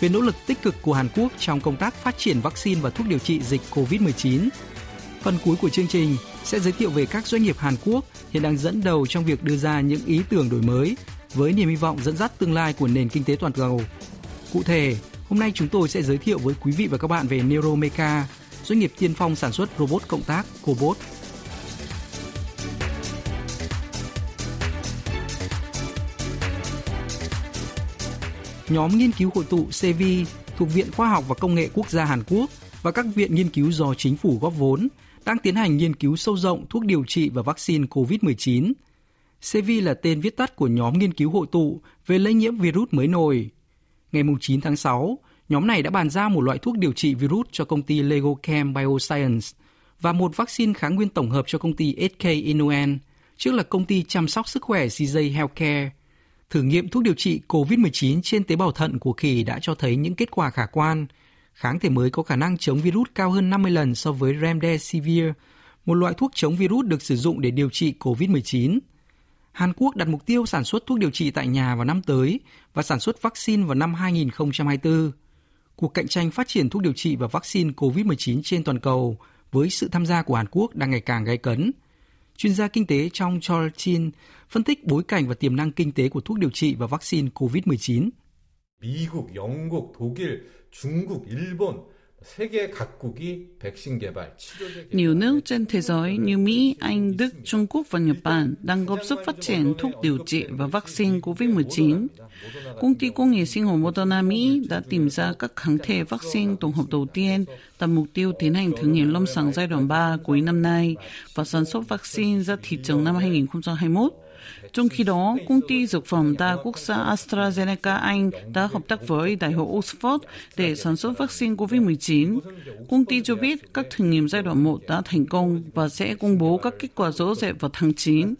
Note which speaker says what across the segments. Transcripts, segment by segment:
Speaker 1: về nỗ lực tích cực của Hàn Quốc trong công tác phát triển vaccine và thuốc điều trị dịch COVID-19. Phần cuối của chương trình sẽ giới thiệu về các doanh nghiệp Hàn Quốc hiện đang dẫn đầu trong việc đưa ra những ý tưởng đổi mới với niềm hy vọng dẫn dắt tương lai của nền kinh tế toàn cầu. Cụ thể, hôm nay chúng tôi sẽ giới thiệu với quý vị và các bạn về NeuroMeca, doanh nghiệp tiên phong sản xuất robot cộng tác Cobot nhóm nghiên cứu hội tụ CV thuộc Viện Khoa học và Công nghệ Quốc gia Hàn Quốc và các viện nghiên cứu do chính phủ góp vốn đang tiến hành nghiên cứu sâu rộng thuốc điều trị và vaccine COVID-19. CV là tên viết tắt của nhóm nghiên cứu hội tụ về lây nhiễm virus mới nổi. Ngày 9 tháng 6, nhóm này đã bàn giao một loại thuốc điều trị virus cho công ty LegoChem Bioscience và một vaccine kháng nguyên tổng hợp cho công ty SK Inuen, trước là công ty chăm sóc sức khỏe CJ Healthcare. Thử nghiệm thuốc điều trị COVID-19 trên tế bào thận của khỉ đã cho thấy những kết quả khả quan. Kháng thể mới có khả năng chống virus cao hơn 50 lần so với Remdesivir, một loại thuốc chống virus được sử dụng để điều trị COVID-19. Hàn Quốc đặt mục tiêu sản xuất thuốc điều trị tại nhà vào năm tới và sản xuất vaccine vào năm 2024. Cuộc cạnh tranh phát triển thuốc điều trị và vaccine COVID-19 trên toàn cầu với sự tham gia của Hàn Quốc đang ngày càng gay cấn Chuyên gia kinh tế trong Chol Chin phân tích bối cảnh và tiềm năng kinh tế của thuốc điều trị và vaccine COVID-19.
Speaker 2: 미국, 영국, 독일, 중국, 일본
Speaker 3: nhiều nước trên thế giới như Mỹ, Anh, Đức, Trung Quốc và Nhật Bản đang góp sức phát triển thuốc điều trị và vaccine COVID-19. Công ty công nghệ sinh học Moderna Mỹ đã tìm ra các kháng thể vaccine tổng hợp đầu tiên đặt mục tiêu tiến hành thử nghiệm lâm sàng giai đoạn 3 cuối năm nay và sản xuất vaccine ra thị trường năm 2021. Trong khi đó, công ty dược phẩm đa quốc gia AstraZeneca Anh đã hợp tác với Đại học Oxford để sản xuất vaccine COVID-19. Công ty cho biết các thử nghiệm giai đoạn 1 đã thành công và sẽ công bố các kết quả rõ rệt vào tháng 9.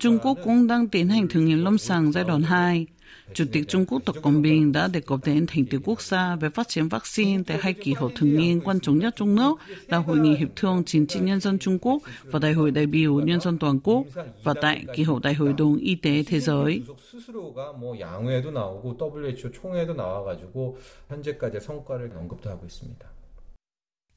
Speaker 3: Trung Quốc cũng đang tiến hành thử nghiệm lâm sàng giai đoạn 2. Chủ tịch Trung Quốc Tập Cận Bình đã đề cập đến thành tựu quốc gia về phát triển vaccine tại hai kỳ họp thường niên quan trọng nhất trong nước là Hội nghị Hiệp thương Chính trị Nhân dân Trung Quốc và Đại hội đại biểu Nhân dân toàn quốc và tại kỳ họp Đại hội đồng Y tế Thế giới.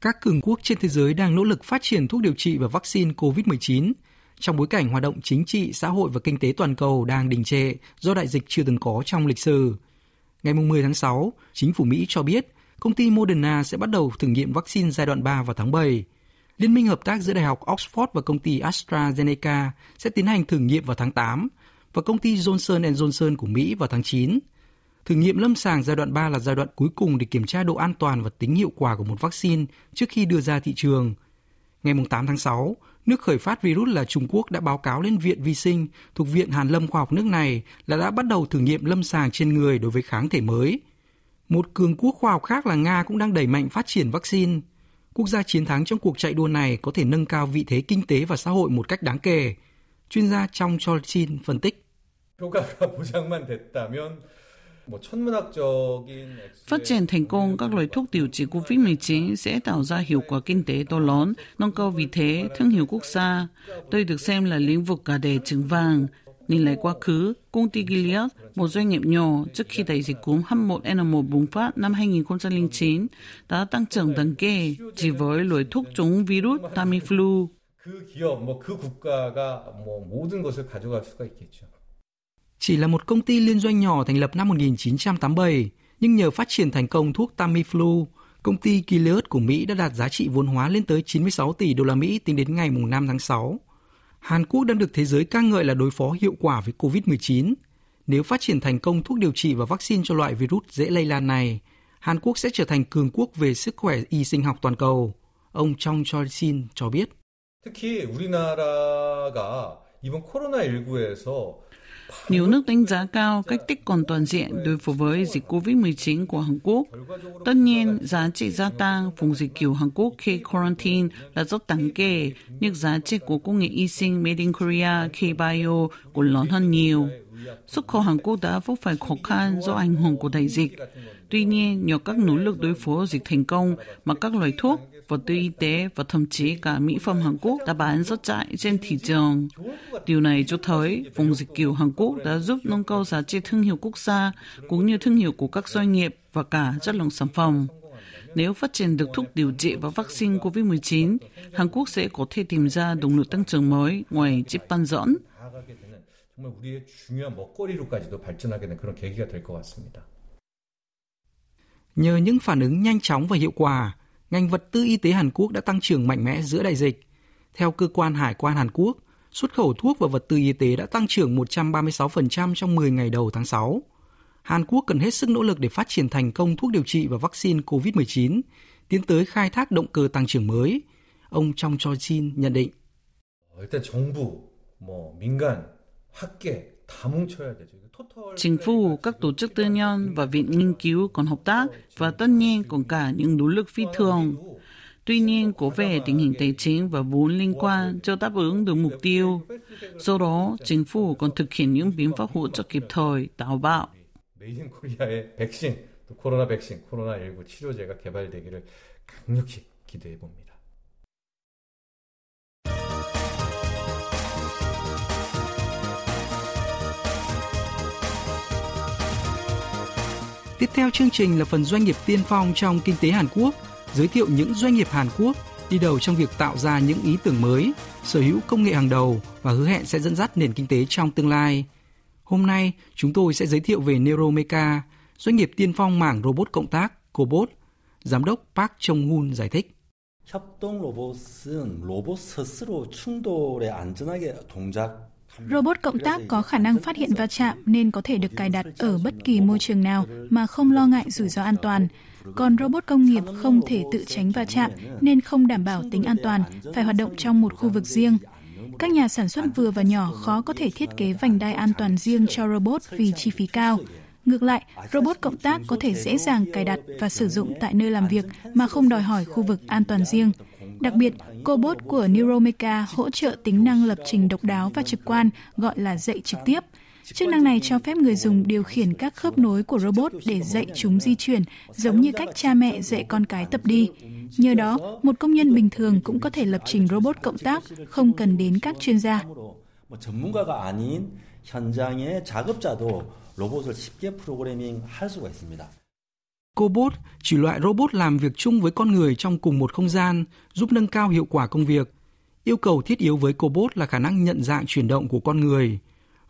Speaker 1: Các cường quốc trên thế giới đang nỗ lực phát triển thuốc điều trị và vaccine COVID-19 trong bối cảnh hoạt động chính trị, xã hội và kinh tế toàn cầu đang đình trệ do đại dịch chưa từng có trong lịch sử. Ngày 10 tháng 6, chính phủ Mỹ cho biết công ty Moderna sẽ bắt đầu thử nghiệm vaccine giai đoạn 3 vào tháng 7. Liên minh hợp tác giữa Đại học Oxford và công ty AstraZeneca sẽ tiến hành thử nghiệm vào tháng 8 và công ty Johnson Johnson của Mỹ vào tháng 9. Thử nghiệm lâm sàng giai đoạn 3 là giai đoạn cuối cùng để kiểm tra độ an toàn và tính hiệu quả của một vaccine trước khi đưa ra thị trường. Ngày 8 tháng 6, nước khởi phát virus là Trung Quốc đã báo cáo lên Viện Vi sinh thuộc Viện Hàn Lâm Khoa học nước này là đã bắt đầu thử nghiệm lâm sàng trên người đối với kháng thể mới. Một cường quốc khoa học khác là Nga cũng đang đẩy mạnh phát triển vaccine. Quốc gia chiến thắng trong cuộc chạy đua này có thể nâng cao vị thế kinh tế và xã hội một cách đáng kể. Chuyên gia trong Cholchin phân tích.
Speaker 3: Phát triển thành công các loại thuốc điều trị COVID-19 sẽ tạo ra hiệu quả kinh tế to lớn, nâng cao vị thế, thương hiệu quốc gia. Đây được xem là lĩnh vực cả đề trứng vàng. Nhìn lại quá khứ, công ty Gilead, một doanh nghiệp nhỏ trước khi đại dịch cúm H1N1 bùng phát năm 2009, đã tăng trưởng đáng kể chỉ với loại thuốc chống virus Tamiflu. 그 기업, 뭐그 국가가 뭐 모든 것을 가져갈 수가 있겠죠.
Speaker 1: Chỉ là một công ty liên doanh nhỏ thành lập năm 1987, nhưng nhờ phát triển thành công thuốc Tamiflu, công ty Gilead của Mỹ đã đạt giá trị vốn hóa lên tới 96 tỷ đô la Mỹ tính đến ngày 5 tháng 6. Hàn Quốc đang được thế giới ca ngợi là đối phó hiệu quả với COVID-19. Nếu phát triển thành công thuốc điều trị và vaccine cho loại virus dễ lây lan này, Hàn Quốc sẽ trở thành cường quốc về sức khỏe y sinh học toàn cầu. Ông Chong Chol-shin cho biết.
Speaker 2: 특히 우리나라가 이번 코로나19에서
Speaker 3: nhiều nước đánh giá cao cách tích còn toàn diện đối phó với dịch COVID-19 của Hàn Quốc. Tất nhiên, giá trị gia tăng vùng dịch kiểu Hàn Quốc K-Quarantine là rất đáng kể, nhưng giá trị của công nghệ y sinh Made in Korea K-Bio cũng lớn hơn nhiều. Xuất khẩu Hàn Quốc đã vấp phải khó khăn do ảnh hưởng của đại dịch. Tuy nhiên, nhờ các nỗ lực đối phó dịch thành công mà các loại thuốc, vật tư y tế và thậm chí cả mỹ phẩm Hàn Quốc đã bán rất chạy trên thị trường. Điều này cho thấy vùng dịch kiểu Hàn Quốc đã giúp nâng cao giá trị thương hiệu quốc gia cũng như thương hiệu của các doanh nghiệp và cả chất lượng sản phẩm. Nếu phát triển được thuốc điều trị và vaccine COVID-19, Hàn Quốc sẽ có thể tìm ra động lực tăng trưởng mới ngoài chip bán dẫn.
Speaker 2: 정말 우리의 중요한 먹거리로까지도 발전하게 된 그런 계기가 될 것 같습니다.
Speaker 1: Nhờ những phản ứng nhanh chóng và hiệu quả, ngành vật tư y tế Hàn Quốc đã tăng trưởng mạnh mẽ giữa đại dịch. Theo cơ quan hải quan Hàn Quốc, xuất khẩu thuốc và vật tư y tế đã tăng trưởng 136% trong 10 ngày đầu tháng 6. Hàn Quốc cần hết sức nỗ lực để phát triển thành công thuốc điều trị và vaccine COVID-19, tiến tới khai thác động cơ tăng trưởng mới. Ông Trong Cho Jin nhận định.
Speaker 2: 일단 정부, 뭐 민간, 학계 다 뭉쳐야 되죠.
Speaker 3: Chính phủ, các tổ chức tư nhân và viện nghiên cứu còn hợp tác và tất nhiên còn cả những nỗ lực phi thường. Tuy nhiên, có vẻ tình hình tài chính và vốn liên quan chưa đáp ứng được mục tiêu. Do đó, chính phủ còn thực hiện những biện pháp hỗ trợ kịp thời, táo bạo.
Speaker 2: 메이드 인 코리아의 백신, 또 코로나 백신, 코로나19 치료제가 개발되기를 강력히 기대해 봅니다.
Speaker 1: Tiếp theo chương trình là phần doanh nghiệp tiên phong trong kinh tế Hàn Quốc, giới thiệu những doanh nghiệp Hàn Quốc đi đầu trong việc tạo ra những ý tưởng mới, sở hữu công nghệ hàng đầu và hứa hẹn sẽ dẫn dắt nền kinh tế trong tương lai. Hôm nay, chúng tôi sẽ giới thiệu về Neuromecha, doanh nghiệp tiên phong mảng robot cộng tác, Cobot. Giám đốc Park Chung-hun giải thích.
Speaker 4: 협동 로봇은 로봇 스스로 충돌에 안전하게 동작
Speaker 5: Robot cộng tác có khả năng phát hiện va chạm nên có thể được cài đặt ở bất kỳ môi trường nào mà không lo ngại rủi ro an toàn. Còn robot công nghiệp không thể tự tránh va chạm nên không đảm bảo tính an toàn, phải hoạt động trong một khu vực riêng. Các nhà sản xuất vừa và nhỏ khó có thể thiết kế vành đai an toàn riêng cho robot vì chi phí cao. Ngược lại, robot cộng tác có thể dễ dàng cài đặt và sử dụng tại nơi làm việc mà không đòi hỏi khu vực an toàn riêng. Đặc biệt, cobot của Neuromecha hỗ trợ tính năng lập trình độc đáo và trực quan gọi là dạy trực tiếp. Chức năng này cho phép người dùng điều khiển các khớp nối của robot để dạy chúng di chuyển, giống như cách cha mẹ dạy con cái tập đi. Nhờ đó, một công nhân bình thường cũng có thể lập trình robot cộng tác, không cần đến các chuyên gia.
Speaker 4: 뭐 전문가가 아닌 현장의 작업자도 로봇을 쉽게 프로그래밍 할 수가 있습니다.
Speaker 1: Cobot chỉ loại robot làm việc chung với con người trong cùng một không gian, giúp nâng cao hiệu quả công việc. Yêu cầu thiết yếu với Cobot là khả năng nhận dạng chuyển động của con người.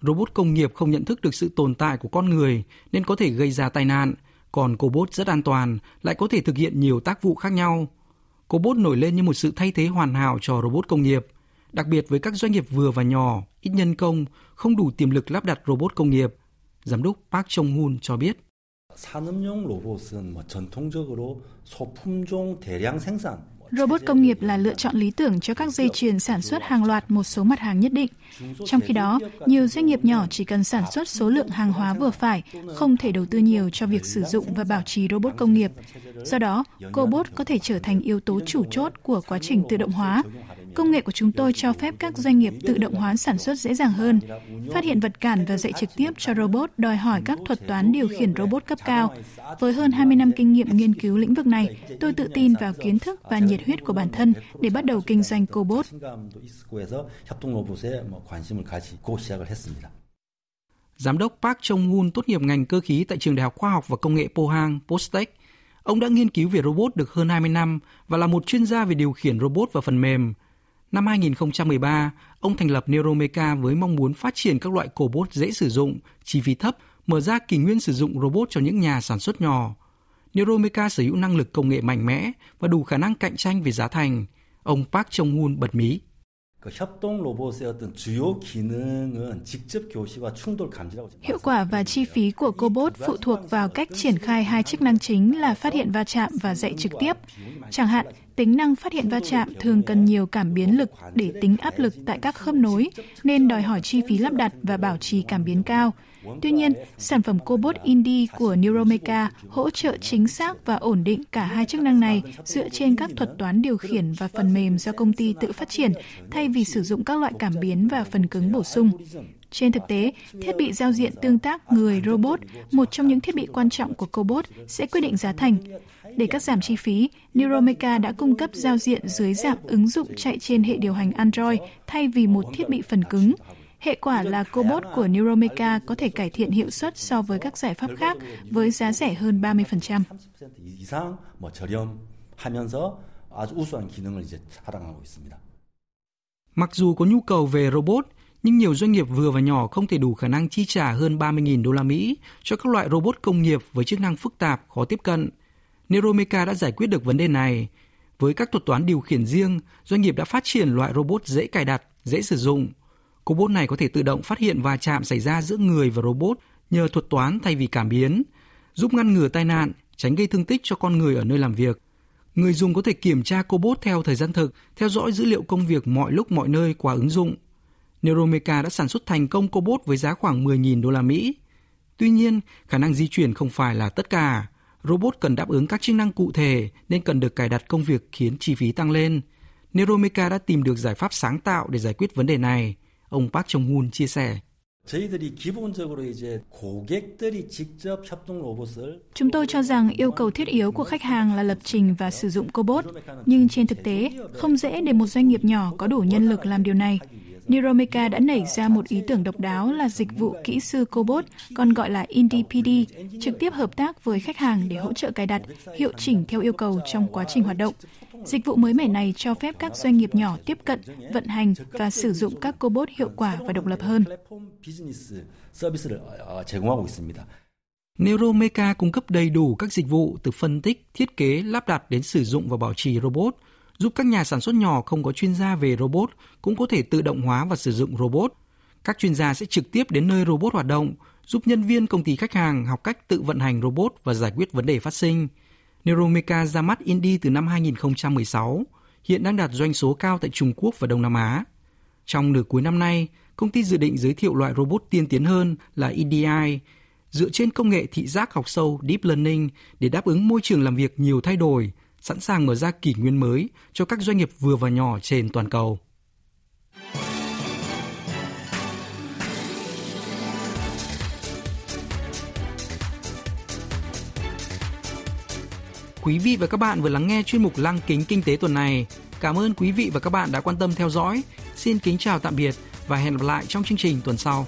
Speaker 1: Robot công nghiệp không nhận thức được sự tồn tại của con người nên có thể gây ra tai nạn, còn Cobot rất an toàn, lại có thể thực hiện nhiều tác vụ khác nhau. Cobot nổi lên như một sự thay thế hoàn hảo cho robot công nghiệp, đặc biệt với các doanh nghiệp vừa và nhỏ, ít nhân công, không đủ tiềm lực lắp đặt robot công nghiệp. Giám đốc Park Chung-hun cho biết.
Speaker 4: 산업용 로봇은 뭐 전통적으로 소품종 대량 생산
Speaker 5: Robot công nghiệp là lựa chọn lý tưởng cho các dây chuyền sản xuất hàng loạt một số mặt hàng nhất định. Trong khi đó, nhiều doanh nghiệp nhỏ chỉ cần sản xuất số lượng hàng hóa vừa phải, không thể đầu tư nhiều cho việc sử dụng và bảo trì robot công nghiệp. Do đó, cobot có thể trở thành yếu tố chủ chốt của quá trình tự động hóa. Công nghệ của chúng tôi cho phép các doanh nghiệp tự động hóa sản xuất dễ dàng hơn. Phát hiện vật cản và dạy trực tiếp cho robot đòi hỏi các thuật toán điều khiển robot cấp cao. Với hơn 20 năm kinh nghiệm nghiên cứu lĩnh vực này, tôi tự tin vào kiến thức và nhiệt huyết của bản thân để bắt đầu kinh doanh cobot.
Speaker 1: Giám đốc Park Chung-hun tốt nghiệp ngành cơ khí tại Trường Đại học Khoa học và Công nghệ Pohang, Postech. Ông đã nghiên cứu về robot được hơn 20 năm và là một chuyên gia về điều khiển robot và phần mềm. Năm 2013, ông thành lập Neuromecha với mong muốn phát triển các loại cobot dễ sử dụng, chi phí thấp, mở ra kỷ nguyên sử dụng robot cho những nhà sản xuất nhỏ. Neuromecha sở hữu năng lực công nghệ mạnh mẽ và đủ khả năng cạnh tranh về giá thành. Ông Park Chung-hun bật mí.
Speaker 5: Hiệu quả và chi phí của cobot phụ thuộc vào cách triển khai hai chức năng chính là phát hiện va chạm và dạy trực tiếp. Chẳng hạn, tính năng phát hiện va chạm thường cần nhiều cảm biến lực để tính áp lực tại các khớp nối, nên đòi hỏi chi phí lắp đặt và bảo trì cảm biến cao. Tuy nhiên, sản phẩm cobot Indie của Neuromeca hỗ trợ chính xác và ổn định cả hai chức năng này dựa trên các thuật toán điều khiển và phần mềm do công ty tự phát triển, thay vì sử dụng các loại cảm biến và phần cứng bổ sung. Trên thực tế, thiết bị giao diện tương tác người-robot, một trong những thiết bị quan trọng của cobot, sẽ quyết định giá thành. Để cắt giảm chi phí, Neuromeca đã cung cấp giao diện dưới dạng ứng dụng chạy trên hệ điều hành Android thay vì một thiết bị phần cứng. Hệ quả là cobot của Neuromeca có thể cải thiện hiệu suất so với các giải pháp khác với giá rẻ hơn 30%.
Speaker 1: Mặc dù có nhu cầu về robot, nhưng nhiều doanh nghiệp vừa và nhỏ không thể đủ khả năng chi trả hơn 30.000 đô la Mỹ cho các loại robot công nghiệp với chức năng phức tạp, khó tiếp cận. Neuromeca đã giải quyết được vấn đề này. Với các thuật toán điều khiển riêng, doanh nghiệp đã phát triển loại robot dễ cài đặt, dễ sử dụng – Cobot này có thể tự động phát hiện va chạm xảy ra giữa người và robot nhờ thuật toán thay vì cảm biến, giúp ngăn ngừa tai nạn, tránh gây thương tích cho con người ở nơi làm việc. Người dùng có thể kiểm tra cobot theo thời gian thực, theo dõi dữ liệu công việc mọi lúc mọi nơi qua ứng dụng. Neuromeca đã sản xuất thành công cobot với giá khoảng 10.000 đô la Mỹ. Tuy nhiên, khả năng di chuyển không phải là tất cả. Robot cần đáp ứng các chức năng cụ thể nên cần được cài đặt công việc khiến chi phí tăng lên. Neuromeca đã tìm được giải pháp sáng tạo để giải quyết vấn đề này. Ông Park Jong-hun chia sẻ.
Speaker 5: Chúng tôi cho rằng yêu cầu thiết yếu của khách hàng là lập trình và sử dụng cobot, nhưng trên thực tế, không dễ để một doanh nghiệp nhỏ có đủ nhân lực làm điều này. Neuromeca đã nảy ra một ý tưởng độc đáo là dịch vụ kỹ sư cobot, còn gọi là IndiePD, trực tiếp hợp tác với khách hàng để hỗ trợ cài đặt, hiệu chỉnh theo yêu cầu trong quá trình hoạt động. Dịch vụ mới mẻ này cho phép các doanh nghiệp nhỏ tiếp cận, vận hành và sử dụng các cobot hiệu quả và độc lập hơn.
Speaker 1: Neuromeca cung cấp đầy đủ các dịch vụ từ phân tích, thiết kế, lắp đặt đến sử dụng và bảo trì robot, giúp các nhà sản xuất nhỏ không có chuyên gia về robot cũng có thể tự động hóa và sử dụng robot. Các chuyên gia sẽ trực tiếp đến nơi robot hoạt động, giúp nhân viên công ty khách hàng học cách tự vận hành robot và giải quyết vấn đề phát sinh. Neuromeca ra mắt Indie từ năm 2016, hiện đang đạt doanh số cao tại Trung Quốc và Đông Nam Á. Trong nửa cuối năm nay, công ty dự định giới thiệu loại robot tiên tiến hơn là EDI, dựa trên công nghệ thị giác học sâu Deep Learning để đáp ứng môi trường làm việc nhiều thay đổi, sẵn sàng mở ra kỷ nguyên mới cho các doanh nghiệp vừa và nhỏ trên toàn cầu. Quý vị và các bạn vừa lắng nghe chuyên mục Lăng kính kinh tế tuần này. Cảm ơn quý vị và các bạn đã quan tâm theo dõi. Xin kính chào tạm biệt và hẹn gặp lại trong chương trình tuần sau.